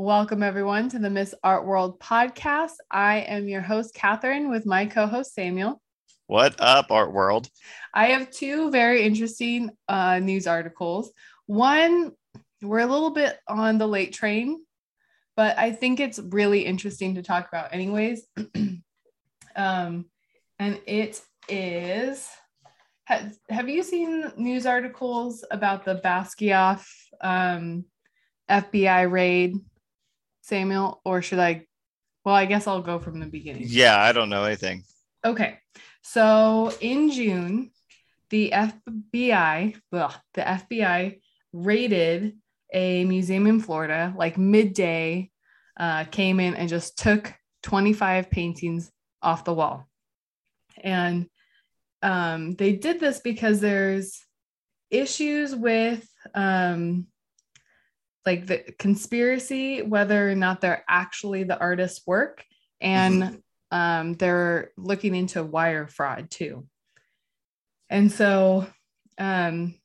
Welcome, everyone, to the Miss Art World podcast. I am your host, Catherine, with my co host, Samuel. What up, Art World? I have two very interesting uh, news articles. One, we're a little bit on the late train, but I think it's really interesting to talk about, anyways. um, and it is have, have you seen news articles about the Basquiat um, FBI raid, Samuel? Or should I? Well, I guess I'll go from the beginning. Yeah, I don't know anything. Okay. So in June, the FBI, well, the FBI raided a museum in Florida, like midday, uh, came in and just took 25 paintings off the wall. And um, they did this because there's issues with um, like the conspiracy, whether or not they're actually the artist's work, and mm-hmm. um, they're looking into wire fraud too. And so um,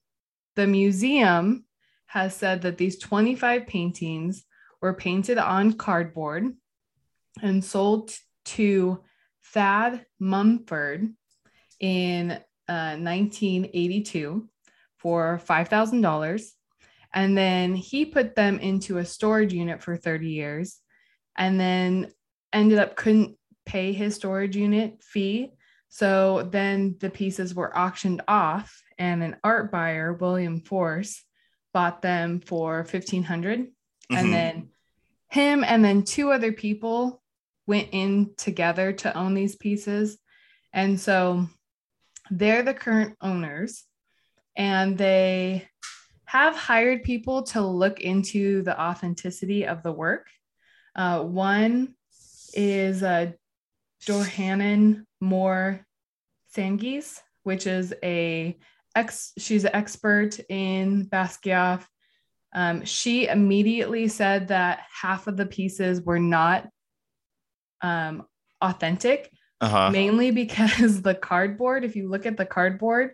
the museum has said that these 25 paintings were painted on cardboard and sold to Thad Mumford in uh, 1982 for $5,000. And then he put them into a storage unit for 30 years and then ended up couldn't pay his storage unit fee. So then the pieces were auctioned off and an art buyer, William Force, bought them for 1500 mm-hmm. and then him and then two other people went in together to own these pieces. And so they're the current owners and they have hired people to look into the authenticity of the work. Uh, one is uh, Jordana Moore Saggese, which is a ex. She's an expert in Basquiat. Um, she immediately said that half of the pieces were not um, authentic, uh-huh. mainly because the cardboard, if you look at the cardboard,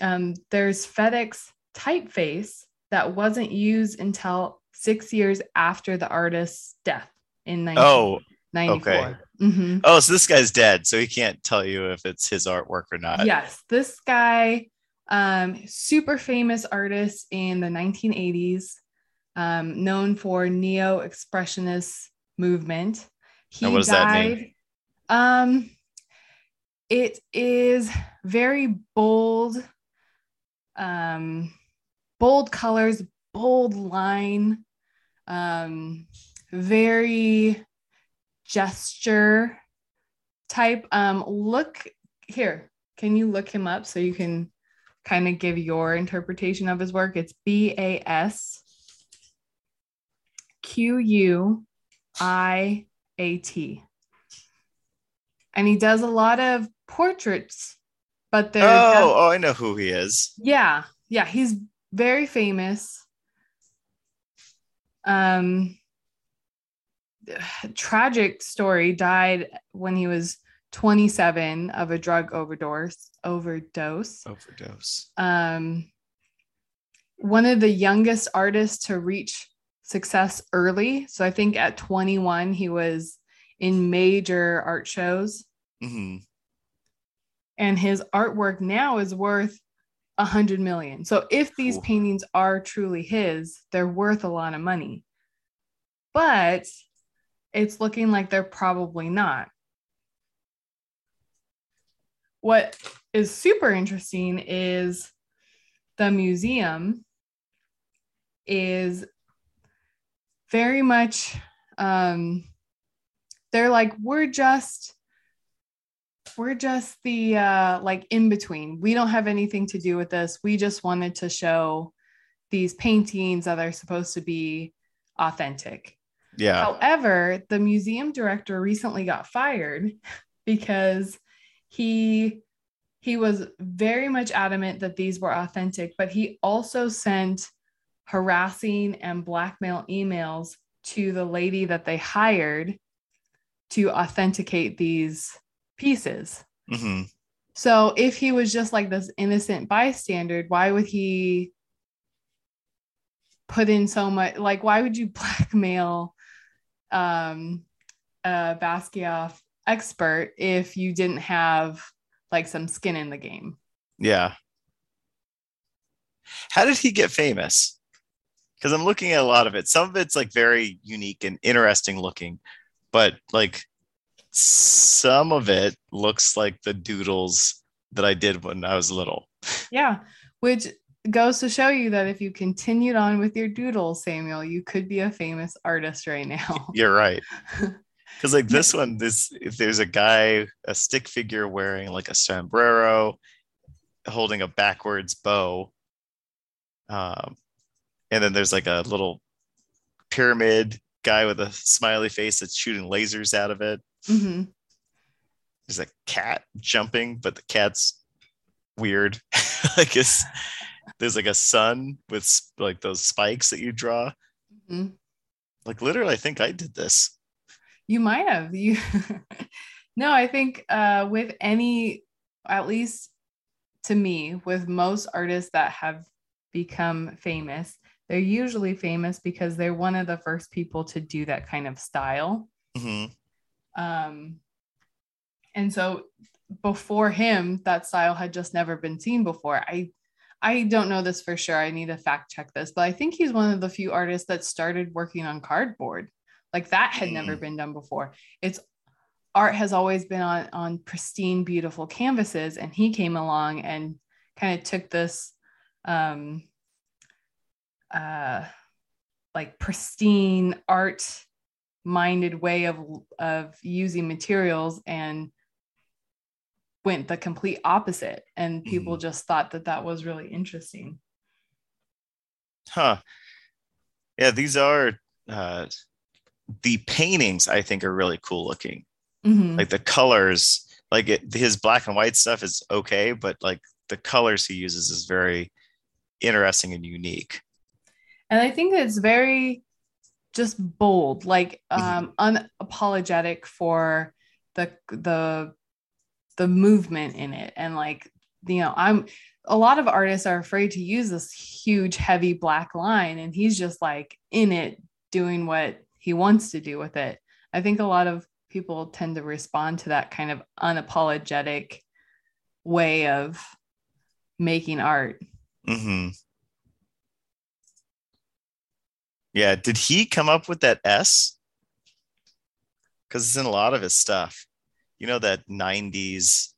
um, there's FedEx typeface that wasn't used until six years after the artist's death in 1994. Oh, okay. Mm-hmm. Oh, so this guy's dead, so he can't tell you if it's his artwork or not. Yes, this guy, um, super famous artist in the 1980s, um, known for neo-expressionist movement. He what does died, that mean? Um, it is very bold, um, bold colors, bold line, um, very gesture type. Um, look here. Can you look him up so you can kind of give your interpretation of his work? It's B A S Q U I A T. And he does a lot of portraits, but they're oh, oh, I know who he is. Yeah, yeah, he's very famous. Um, tragic story. Died when he was 27 of a drug overdose. Overdose. Overdose. Um, one of the youngest artists to reach success early. So I think at 21 he was in major art shows. Mm-hmm. And his artwork now is worth a hundred million. So if these paintings are truly his, they're worth a lot of money. But it's looking like they're probably not. What is super interesting is the museum is very much um, they're like we're just we're just the uh like in between. We don't have anything to do with this. We just wanted to show these paintings that are supposed to be authentic. Yeah. However the museum director recently got fired because he he was very much adamant that these were authentic but he also sent harassing and blackmail emails to the lady that they hired to authenticate these pieces. Mm-hmm. So if he was just like this innocent bystander, why would he put in so much? Like, why would you blackmail um, a Basquiat expert if you didn't have like some skin in the game. Yeah. How did he get famous? Because I'm looking at a lot of it. Some of it's like very unique and interesting looking, but like some of it looks like the doodles that I did when I was little. Yeah, which goes to show you that if you continued on with your doodles, Samuel, you could be a famous artist right now. You're right. Because like this one, this if there's a guy, a stick figure wearing like a sombrero, holding a backwards bow, um, and then there's like a little pyramid guy with a smiley face that's shooting lasers out of it. Hmm There's a cat jumping, but the cat's weird. like it's there's like a sun with like those spikes that you draw. Mhm. Like literally, I think I did this. You might have. You no, I think uh with any at least to me, with most artists that have become famous, they're usually famous because they're one of the first people to do that kind of style. hmm Um and so before him, that style had just never been seen before. I I don't know this for sure. I need to fact check this, but I think he's one of the few artists that started working on cardboard. Like that had never Mm. been done before. It's art has always been on on pristine, beautiful canvases, and he came along and kind of took this um uh like pristine art minded way of of using materials and went the complete opposite and people just thought that that was really interesting Huh. Yeah, these are uh, the paintings. I think are really cool looking. Mhm. Like the colors, like it, his black and white stuff is okay, but like the colors he uses is very interesting and unique. and i think it's very just bold like Mhm. um unapologetic for the the the movement in it. And like you know i'm a lot of artists are afraid to use this huge heavy black line and he's just like in it doing what he wants to do with it. I think a lot of people tend to respond to that kind of unapologetic way of making art. Hmm Yeah, did he come up with that S? Because it's in a lot of his stuff. You know that '90s.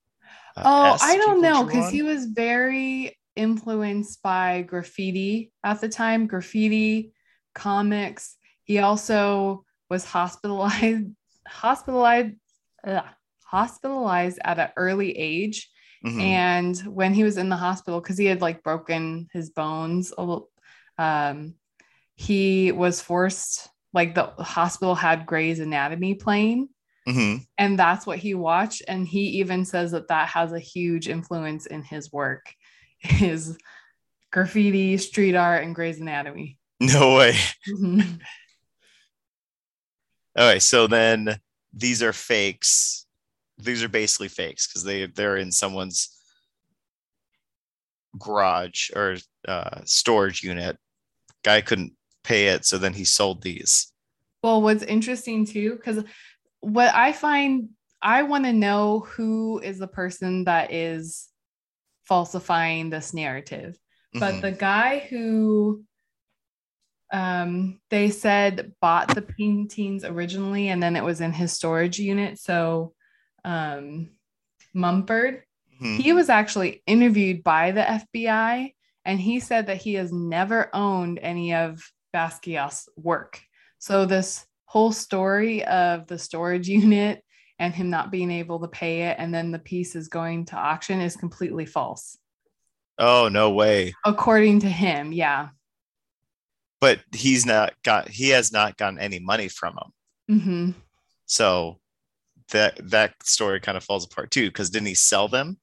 uh, Oh, S I don't know because he was very influenced by graffiti at the time, graffiti, comics. He also was hospitalized, hospitalized, ugh, hospitalized at an early age. Mhm. And when he was in the hospital, because he had like broken his bones a little, um, he was forced, like the hospital had Grey's Anatomy playing Mhm. and that's what he watched and he even says that that has a huge influence in his work his graffiti street art and Grey's Anatomy No way. Mhm. Okay, so then these are fakes. These are basically fakes because they they're in someone's garage or uh, storage unit. Guy couldn't pay it, so then he sold these. well what's interesting too because what i find i want to know who is the person that is falsifying this narrative but Mhm. the guy who um they said bought the paintings originally and then it was in his storage unit so um mumford Mhm. he was actually interviewed by the fbi and he said that he has never owned any of basquiat's work so this whole story of the storage unit and him not being able to pay it and then the piece is going to auction is completely false Oh no way! according to him yeah But he's not got. He has not gotten any money from them. hmm So that that story kind of falls apart too. Because didn't he sell them?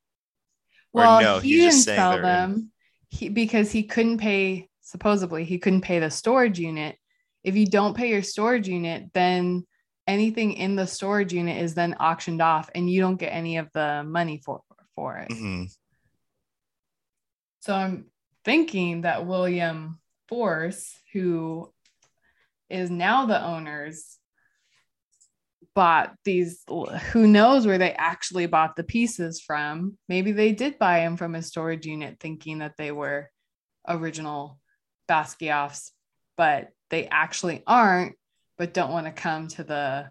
Or Well, no, he just didn't sell them he, because he couldn't pay. Supposedly, he couldn't pay the storage unit. If you don't pay your storage unit, then anything in the storage unit is then auctioned off, and you don't get any of the money for for it. Mhm. So I'm thinking that William Force, who is now the owners bought these who knows where they actually bought the pieces from maybe they did buy them from a storage unit thinking that they were original basquiat's but they actually aren't but don't want to come to the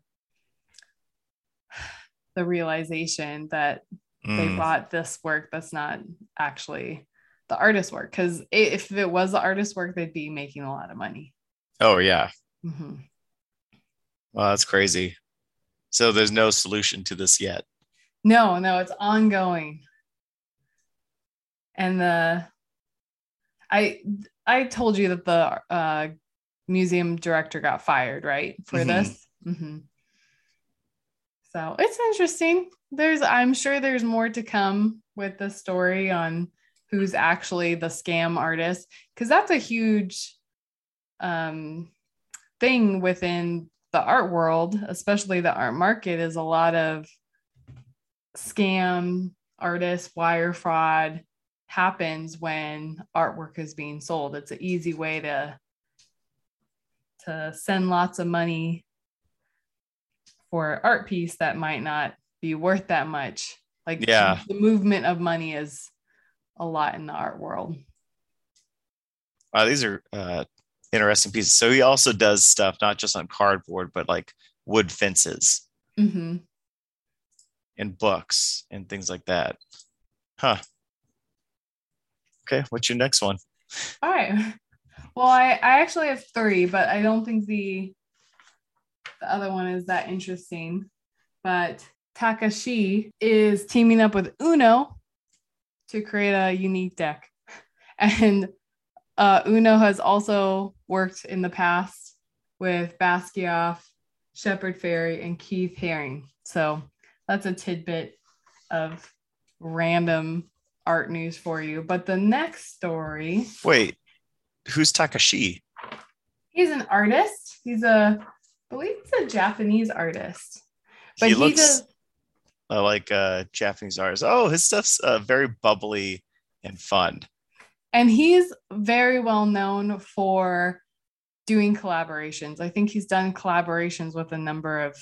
the realization that mm. they bought this work that's not actually the artist's work because if it was the artist's work they'd be making a lot of money oh yeah mm-hmm. wow that's crazy so there's no solution to this yet. No, no, it's ongoing. And the I I told you that the uh, museum director got fired, right, for mm-hmm. this. Mm-hmm. So it's interesting. There's I'm sure there's more to come with the story on who's actually the scam artist because that's a huge um, thing within the art world, especially the art market, is a lot of scam artists, wire fraud happens when artwork is being sold. It's an easy way to to send lots of money for art piece that might not be worth that much. Like yeah. the movement of money is a lot in the art world. Wow, these are uh, interesting pieces. So he also does stuff not just on cardboard, but like wood fences mm-hmm. and books and things like that. Huh. Okay, what's your next one? All right. Well, I, I actually have three, but I don't think the the other one is that interesting. But Takashi is teaming up with Uno to create a unique deck. And uh, Uno has also worked in the past with Basquiat, Shepard Fairey, and Keith Haring. So that's a tidbit of random art news for you. But the next story. Wait, who's Takashi? He's an artist. He's a, I believe he's a Japanese artist. But he, he looks does, uh, like a Japanese artist. Oh, his stuff's uh, very bubbly and fun. And he's very well known for doing collaborations. I think he's done collaborations with a number of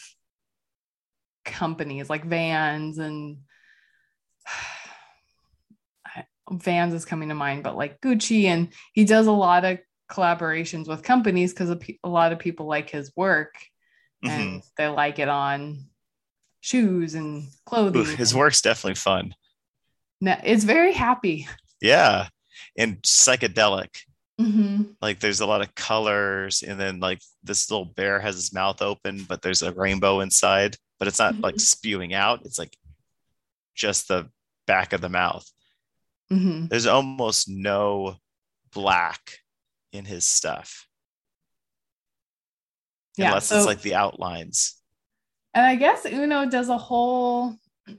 companies like Vans and Vans is coming to mind, but like Gucci. And he does a lot of collaborations with companies because a lot of people like his work and mm-hmm. they like it on shoes and clothing. Ooh, his work's definitely fun. No, it's very happy. Yeah and psychedelic. Mm-hmm. Like there's a lot of colors, and then like this little bear has his mouth open, but there's a rainbow inside, but it's not mm-hmm. like spewing out. It's like just the back of the mouth. Mm-hmm. There's almost no black in his stuff. Yeah, unless so, it's like the outlines. And I guess Uno does a whole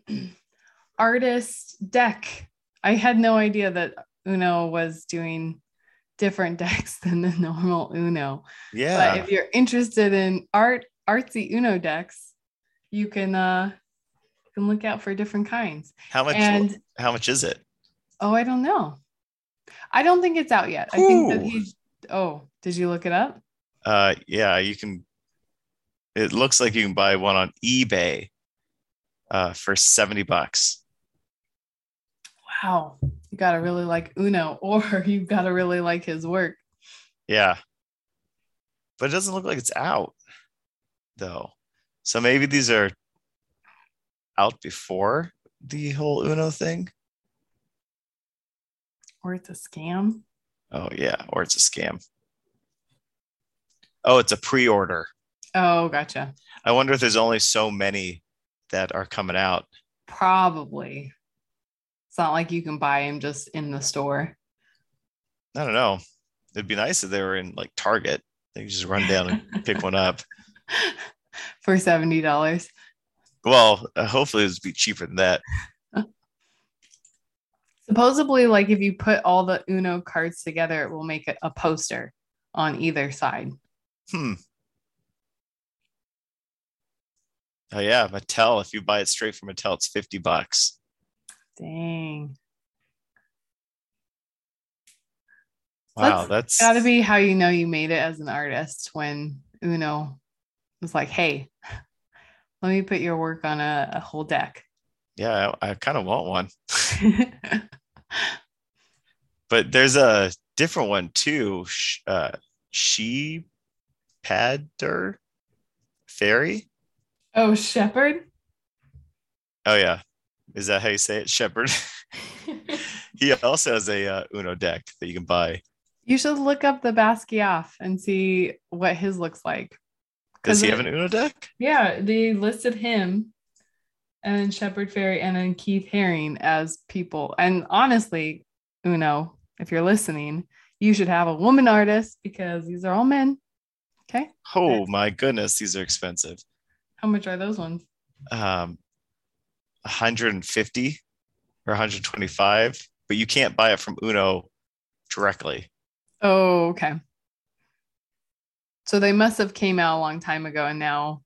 artist deck. I had no idea that Uno was doing different decks than the normal Uno. Yeah. But if you're interested in art artsy Uno decks, you can uh you can look out for different kinds. How much and, how much is it? Oh, I don't know. I don't think it's out yet. Ooh. I think that he's oh, did you look it up? Uh yeah, you can it looks like you can buy one on eBay uh for 70 bucks. Wow you gotta really like Uno, or you gotta really like his work. Yeah. But it doesn't look like it's out though. So maybe these are out before the whole Uno thing. Or it's a scam. Oh yeah, or it's a scam. Oh, it's a pre-order. Oh, gotcha. I wonder if there's only so many that are coming out. Probably. It's not like you can buy them just in the store. I don't know. It'd be nice if they were in like Target. They just run down and pick one up for seventy dollars. Well, uh, hopefully it'd be cheaper than that. Supposedly, like if you put all the Uno cards together, it will make a, a poster on either side. Hmm. Oh yeah, Mattel. If you buy it straight from Mattel, it's fifty bucks. Dang. Wow, that's, that's got to be how you know you made it as an artist when Uno was like, "Hey, Let me put your work on a, a whole deck. Yeah, I, I kind of want one. but there's a different one too. Uh, she Padder Fairy. oh, Shepherd. Oh yeah, is that how you say it, Shepherd? he also has a uh, Uno deck that you can buy. you should look up the Basquiat and see what his looks like. Does he it- have an Uno deck? Yeah, they listed him and then Shepard Fairey and then Keith Haring as people. And honestly, Uno, if you're listening, you should have a woman artist because these are all men. Okay. Oh my goodness, these are expensive. How much are those ones? Um, 150 or 125, but you can't buy it from Uno directly. Oh, okay. So they must have came out a long time ago and now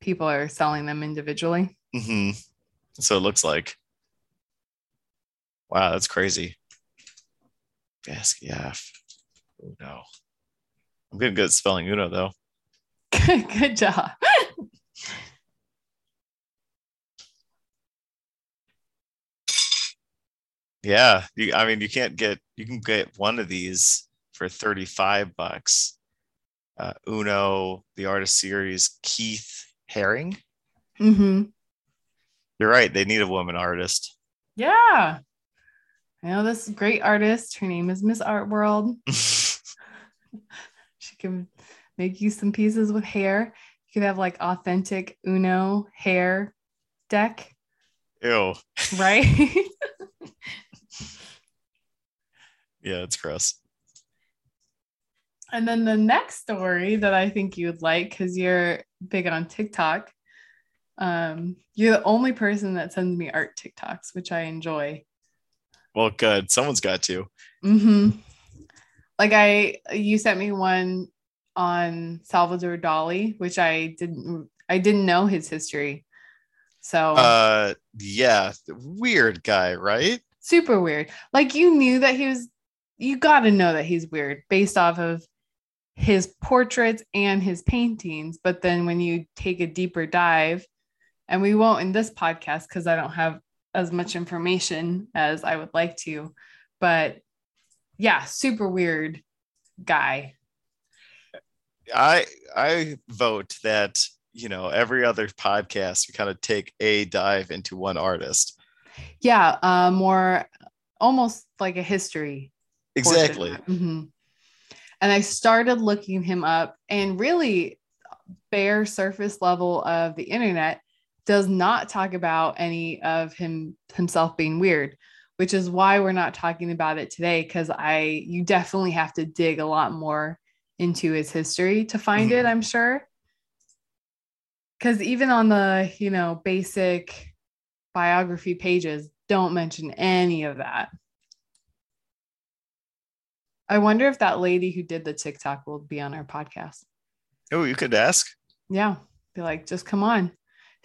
people are selling them individually. hmm So it looks like. Wow, that's crazy. Basquiat. Uno. I'm getting good at spelling Uno though. Good, job. Yeah, you, I mean, you can't get you can get one of these for 35 bucks. Uh, Uno, the artist series, Keith Haring. hmm You're right. They need a woman artist. Yeah. I know this great artist. Her name is Miss Art World. She can make you some pieces with hair. You could have like authentic Uno hair deck, Ew. right? Yeah, it's gross. and then the next story that I think you would like, because you're big on TikTok. Um, you're the only person that sends me art TikToks, which I enjoy. Well, good. Someone's got to. hmm Like I, you sent me one on Salvador Dali, which I didn't, I didn't know his history. So Uh, yeah, weird guy, right? super weird. Like you knew that he was, you got to know that he's weird based off of his portraits and his paintings. But then when you take a deeper dive, and we won't in this podcast because I don't have as much information as I would like to, but yeah, super weird guy. I I vote that you know every other podcast we kind of take a dive into one artist. Yeah, uh, more almost like a history Exactly. hmm And I started looking him up, and really, bare surface level of the internet does not talk about any of him himself being weird, which is why we're not talking about it today. Because I, you definitely have to dig a lot more into his history to find it. Mhm. I'm sure. Because even on the you know basic biography pages, don't mention any of that. I wonder if that lady who did the TikTok will be on our podcast. Oh, you could ask. Yeah. Be like, just come on.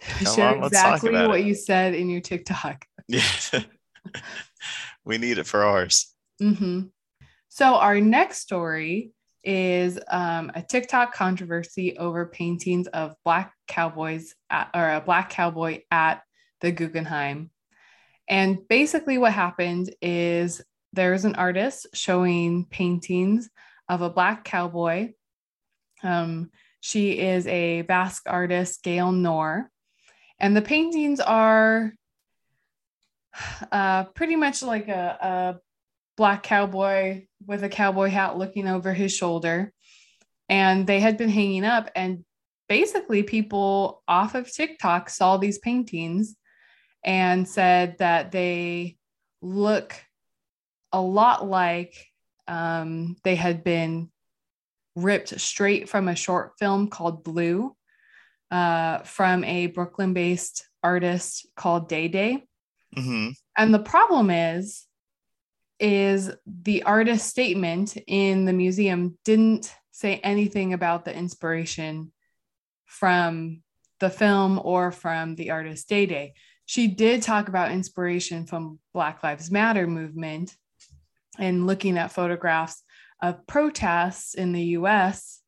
Come Share on, exactly what it. you said in your TikTok. Yeah. we need it for ours. hmm So, our next story is um, a TikTok controversy over paintings of black cowboys at, or a black cowboy at the Guggenheim. And basically, what happened is there's an artist showing paintings of a black cowboy. Um, she is a Basque artist, Gail Knorr. And the paintings are uh, pretty much like a, a black cowboy with a cowboy hat looking over his shoulder. And they had been hanging up, and basically, people off of TikTok saw these paintings and said that they look a lot like um, they had been ripped straight from a short film called Blue uh, from a Brooklyn based artist called Day Day. hmm And the problem is, is the artist statement in the museum didn't say anything about the inspiration from the film or from the artist Day Day. She did talk about inspiration from Black Lives Matter movement and looking at photographs of protests in the US,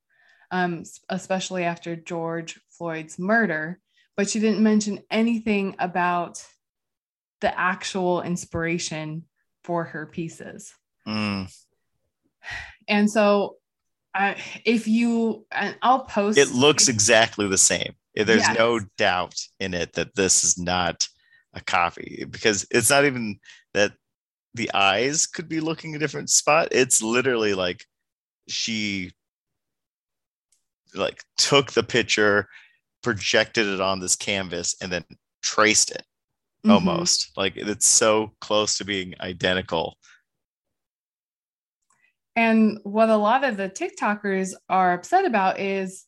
um, especially after George Floyd's murder, but she didn't mention anything about the actual inspiration for her pieces. Mm. And so, I, if you, and I'll post. It looks exactly the same. There's Yes. no doubt in it that this is not a copy because it's not even that the eyes could be looking a different spot. It's literally like she like took the picture, projected it on this canvas, and then traced it Mhm. almost. Like it's so close to being identical. And what a lot of the TikTokers are upset about is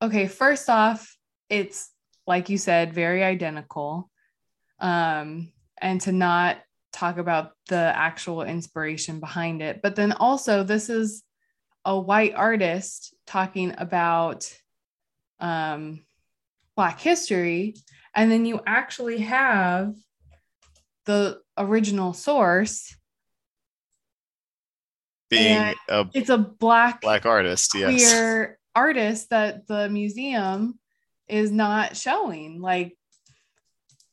okay, first off, it's like you said, very identical. Um, and to not talk about the actual inspiration behind it. But then also, this is a white artist talking about um, Black history. And then you actually have the original source. Being a It's a Black black artist, yes. queer artist that the museum is not showing. Like,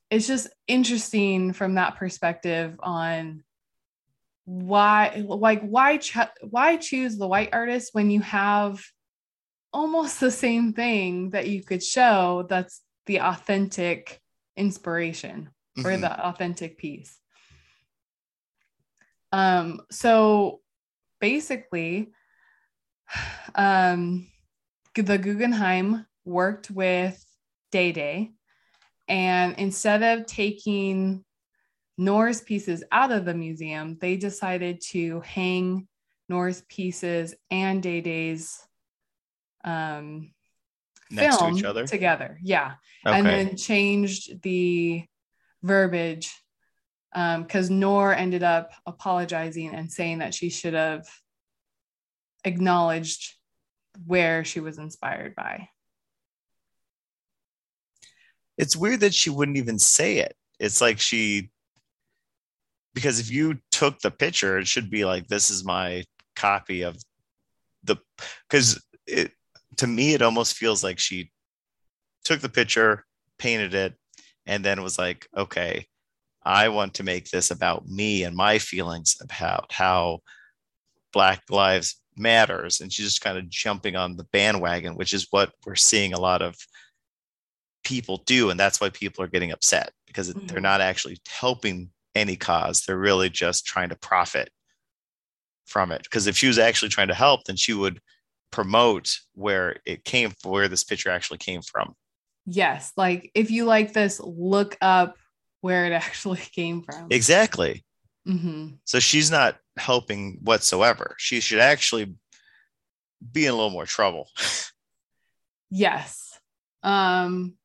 it's just interesting from that perspective on why, like, why, ch- why choose the white artist when you have almost the same thing that you could show that's the authentic inspiration or Mhm. the authentic piece. Um, so basically, um, the Guggenheim worked with Day Day, and instead of taking Nor's pieces out of the museum, they decided to hang Nor's pieces and Day Day's um, Next to film each other. together. Yeah Okay. and then changed the verbiage because Nor ended up apologizing and saying that she should have acknowledged where she was inspired by. it's weird that she wouldn't even say it. It's like she, because if you took the picture, it should be like, this is my copy of the, because it, to me, it almost feels like she took the picture, painted it, and then was like, okay, I want to make this about me and my feelings about how Black Lives Matters. And she's just kind of jumping on the bandwagon, which is what we're seeing a lot of people do. And that's why people are getting upset because it- they're mm-hmm. not actually helping any cause. They're really just trying to profit from it. Because if she was actually trying to help then she would promote where it came where this picture actually came from Yes, like if you like this, look up where it actually came from. exactly Mhm. so she's not helping whatsoever she should actually be in a little more trouble Yes. Um,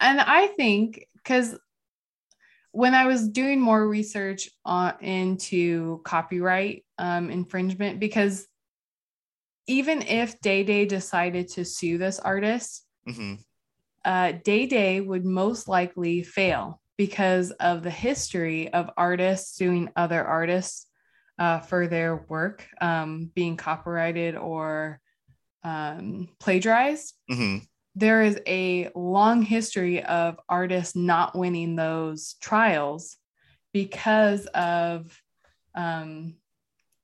and I think because when I was doing more research on into copyright um, infringement, because even if Day Day decided to sue this artist, Mhm. uh, Day Day would most likely fail because of the history of artists suing other artists uh, for their work um, being copyrighted or um, plagiarized Mhm. there is a long history of artists not winning those trials because of um,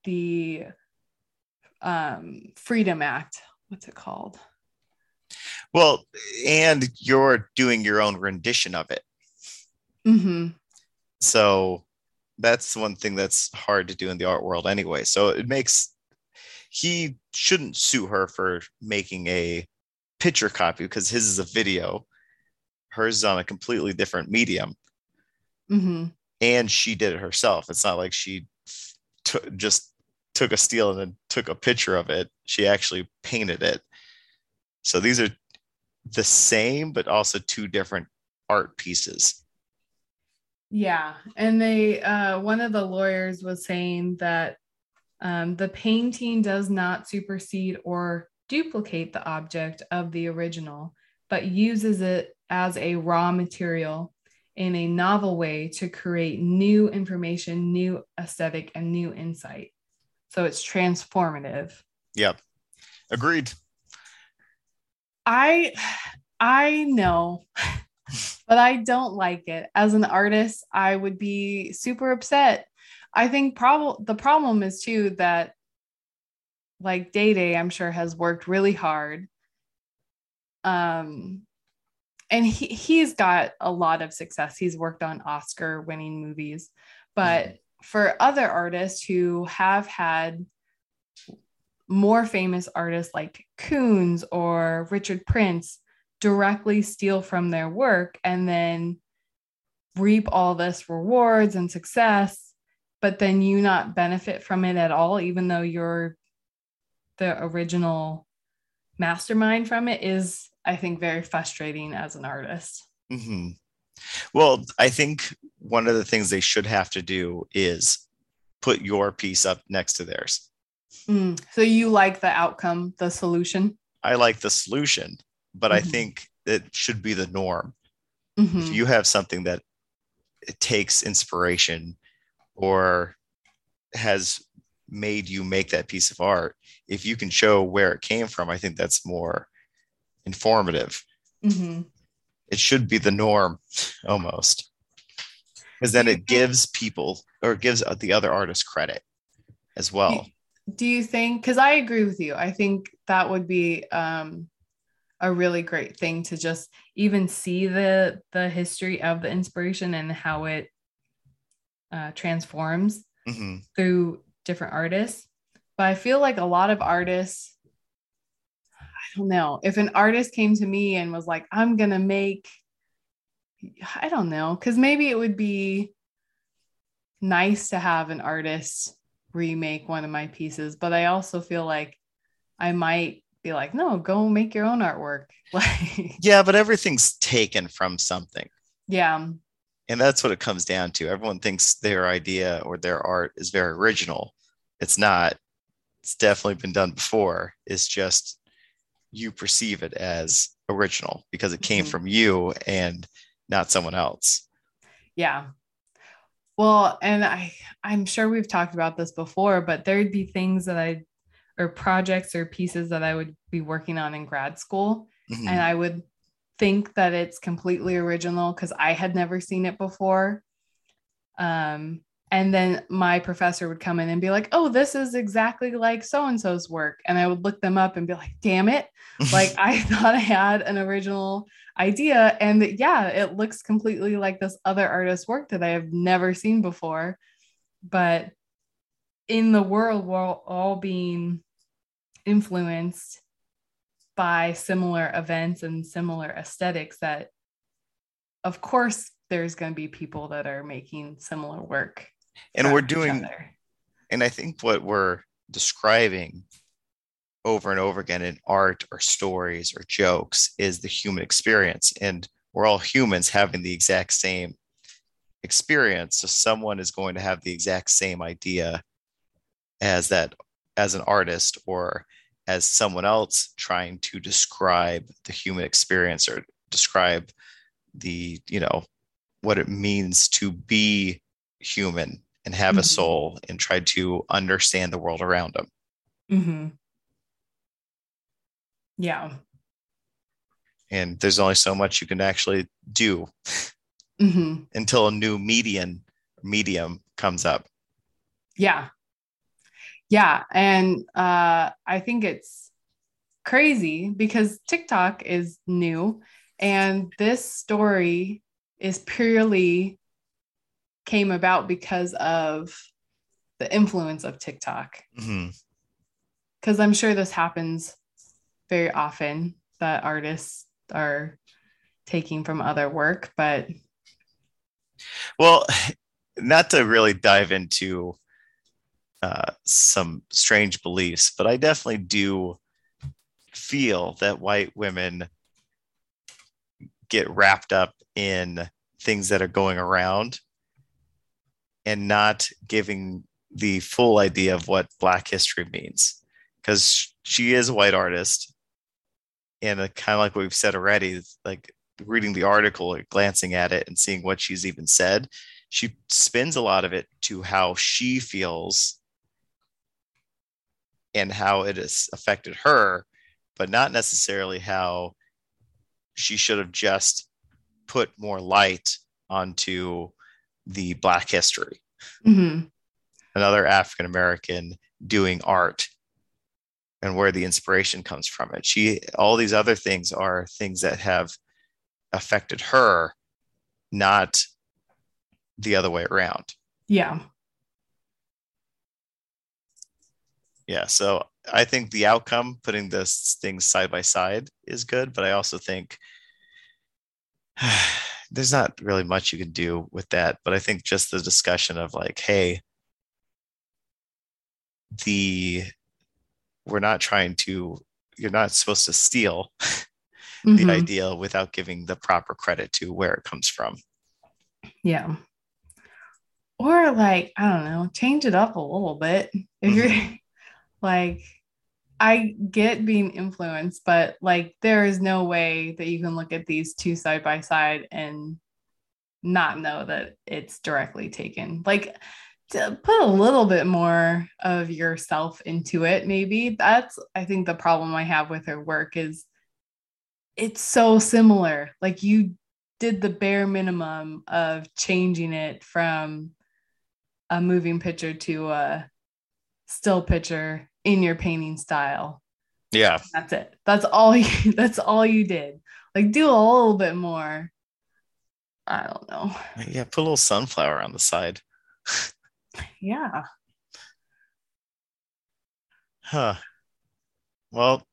the um, Freedom Act. What's it called? well and you're doing your own rendition of it. Hmm so that's one thing that's hard to do in the art world anyway. So it makes he shouldn't sue her for making a picture copy because his is a video. Hers is on a completely different medium. Hmm and she did it herself. It's not like she took just took a steel and then took a picture of it. She actually painted it. So these are the same but also two different art pieces. Yeah, and they uh, one of the lawyers was saying that um, the painting does not supersede or duplicate the object of the original, but uses it as a raw material in a novel way to create new information, new aesthetic, and new insight. So it's transformative. yep agreed I I know, but I don't like it. As an artist, I would be super upset. I think problem the problem is too that like Day Day, I'm sure has worked really hard. Um and he he's got a lot of success. He's worked on Oscar winning movies. But mm-hmm. For other artists who have had more famous artists like Koons or Richard Prince directly steal from their work and then reap all this rewards and success, but then you not benefit from it at all, even though you're the original mastermind from it, is I think very frustrating as an artist. Mm-hmm. Well, I think one of the things they should have to do is put your piece up next to theirs. Mm. So you like the outcome, the solution? I like the solution, but mm-hmm. I think it should be the norm. Mm-hmm. If you have something that it takes inspiration or has made you make that piece of art, if you can show where it came from, I think that's more informative. Mm-hmm. It should be the norm almost. Because then it gives people or gives the other artists credit as well do you think because i agree with you i think that would be um, a really great thing to just even see the the history of the inspiration and how it uh, transforms mm-hmm. through different artists but i feel like a lot of artists i don't know if an artist came to me and was like i'm gonna make i don't know because maybe it would be nice to have an artist remake one of my pieces, but I also feel like I might be like, no, go make your own artwork. Like Yeah, but everything's taken from something. Yeah. And that's what it comes down to. Everyone thinks their idea or their art is very original. It's not. It's definitely been done before. It's just you perceive it as original because it came mm-hmm. from you and not someone else. Yeah. Well, and I I'm sure we've talked about this before, but there'd be things that I or projects or pieces that I would be working on in grad school mm-hmm. and I would think that it's completely original cuz I had never seen it before. Um and then my professor would come in and be like, "Oh, this is exactly like so and so's work." And I would look them up and be like, "Damn it. like I thought I had an original idea. And yeah, it looks completely like this other artist's work that I have never seen before. But in the world, we're all being influenced by similar events and similar aesthetics that of course there's going to be people that are making similar work and we're doing and i think what we're describing over and over again in art or stories or jokes is the human experience. And we're all humans having the exact same experience. So someone is going to have the exact same idea as that as an artist or as someone else trying to describe the human experience or describe the, you know, what it means to be human and have mm-hmm. a soul and try to understand the world around them. Mm-hmm. Yeah. And there's only so much you can actually do mm-hmm. until a new median medium comes up. Yeah. Yeah. And uh, I think it's crazy because TikTok is new and this story is purely came about because of the influence of TikTok. Because mm-hmm. I'm sure this happens very often that artists are taking from other work, but well, not to really dive into uh, some strange beliefs, but I definitely do feel that white women get wrapped up in things that are going around and not giving the full idea of what black history means. Because she is a white artist. And uh, kind of like we've said already, like reading the article or glancing at it and seeing what she's even said, she spins a lot of it to how she feels and how it has affected her, but not necessarily how she should have just put more light onto the Black history. Mhm. Another African American doing art and where the inspiration comes from it. She, all these other things are things that have affected her, not the other way around. Yeah. Yeah. So I think the outcome, putting this things side by side, is good. But I also think there's not really much you can do with that. But I think just the discussion of like, hey, the we're not trying to, you're not supposed to steal the Mhm. idea without giving the proper credit to where it comes from. Yeah. Or like, I don't know, change it up a little bit. If you're like, I get being influenced, but like, there is no way that you can look at these two side by side and not know that it's directly taken. Like, to put a little bit more of yourself into it, maybe. That's, I think, the problem I have with her work is it's so similar. Like, you did the bare minimum of changing it from a moving picture to a still picture in your painting style. Yeah. That's it. That's all you that's all you did. Like do a little bit more. I don't know. Yeah. Put a little sunflower on the side. Yeah. Huh. Well,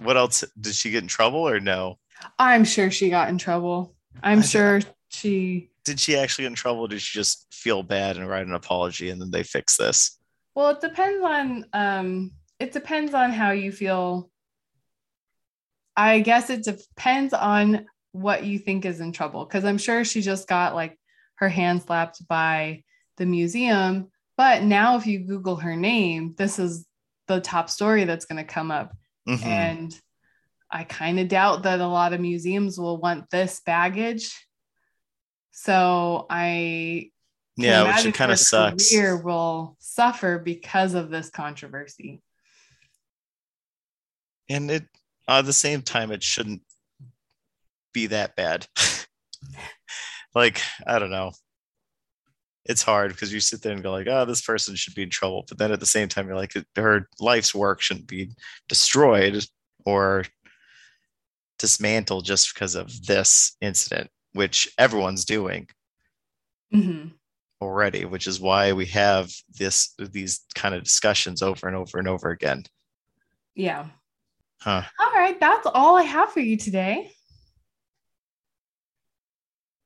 what else? Did she get in trouble or no? I'm sure she got in trouble. I'm I- sure she Did she actually get in trouble? Or did she just feel bad and write an apology and then they fix this? Well, it depends on um it depends on how you feel. I guess it depends on what you think is in trouble because I'm sure she just got like her hand slapped by the museum, but now if you google her name, this is the top story that's going to come up Mhm. and I kind of doubt that a lot of museums will want this baggage. So I yeah, which it kind of sucks. Career will suffer because of this controversy. And it at the same time, it shouldn't be that bad. like, I don't know. It's hard because you sit there and go like, oh, this person should be in trouble. But then at the same time, you're like, her life's work shouldn't be destroyed or dismantled just because of this incident, which everyone's doing Mhm. Already, which is why we have this these kind of discussions over and over and over again. Yeah. Huh. All right. That's all I have for you today.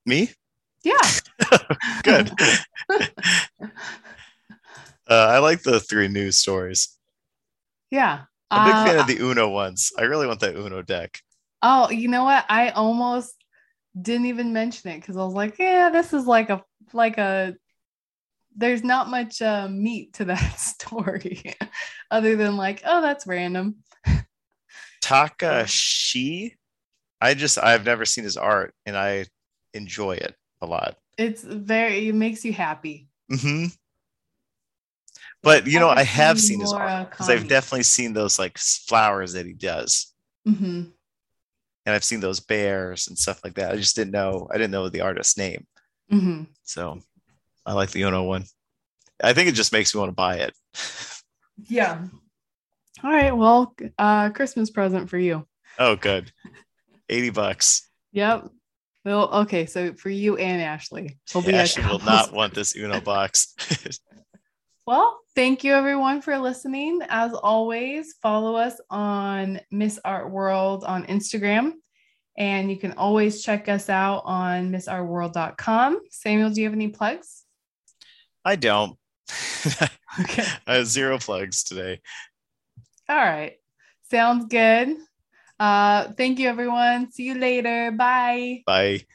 Me? Yeah. Good. uh, I like the three news stories. yeah. I'm a big Uh, fan of the Uno ones. I really want that Uno deck. oh, you know what? I almost didn't even mention it because I was like, yeah, this is like a like a there's not much uh, meat to that story other than like, oh, that's random. Takashi. I just I've never seen his art and I enjoy it a lot. It's very it makes you happy. hmm But you know, I have seen his art because I've definitely seen those like flowers that he does, Mhm. and I've seen those bears and stuff like that. I just didn't know I didn't know the artist's name, Mhm. so I like the Uno one. I think it just makes me want to buy it. Yeah. All right. Well, uh, Christmas present for you. Oh, good, eighty bucks. Yep. Well, okay. So for you and Ashley, will be Ashley will not want this Uno box. Well, thank you everyone for listening. As always, follow us on Miss Art World on Instagram. And you can always check us out on missartworld.com. Samuel, do you have any plugs? I don't. Okay. I have zero plugs today. All right. Sounds good. Uh, thank you, everyone. See you later. Bye. Bye.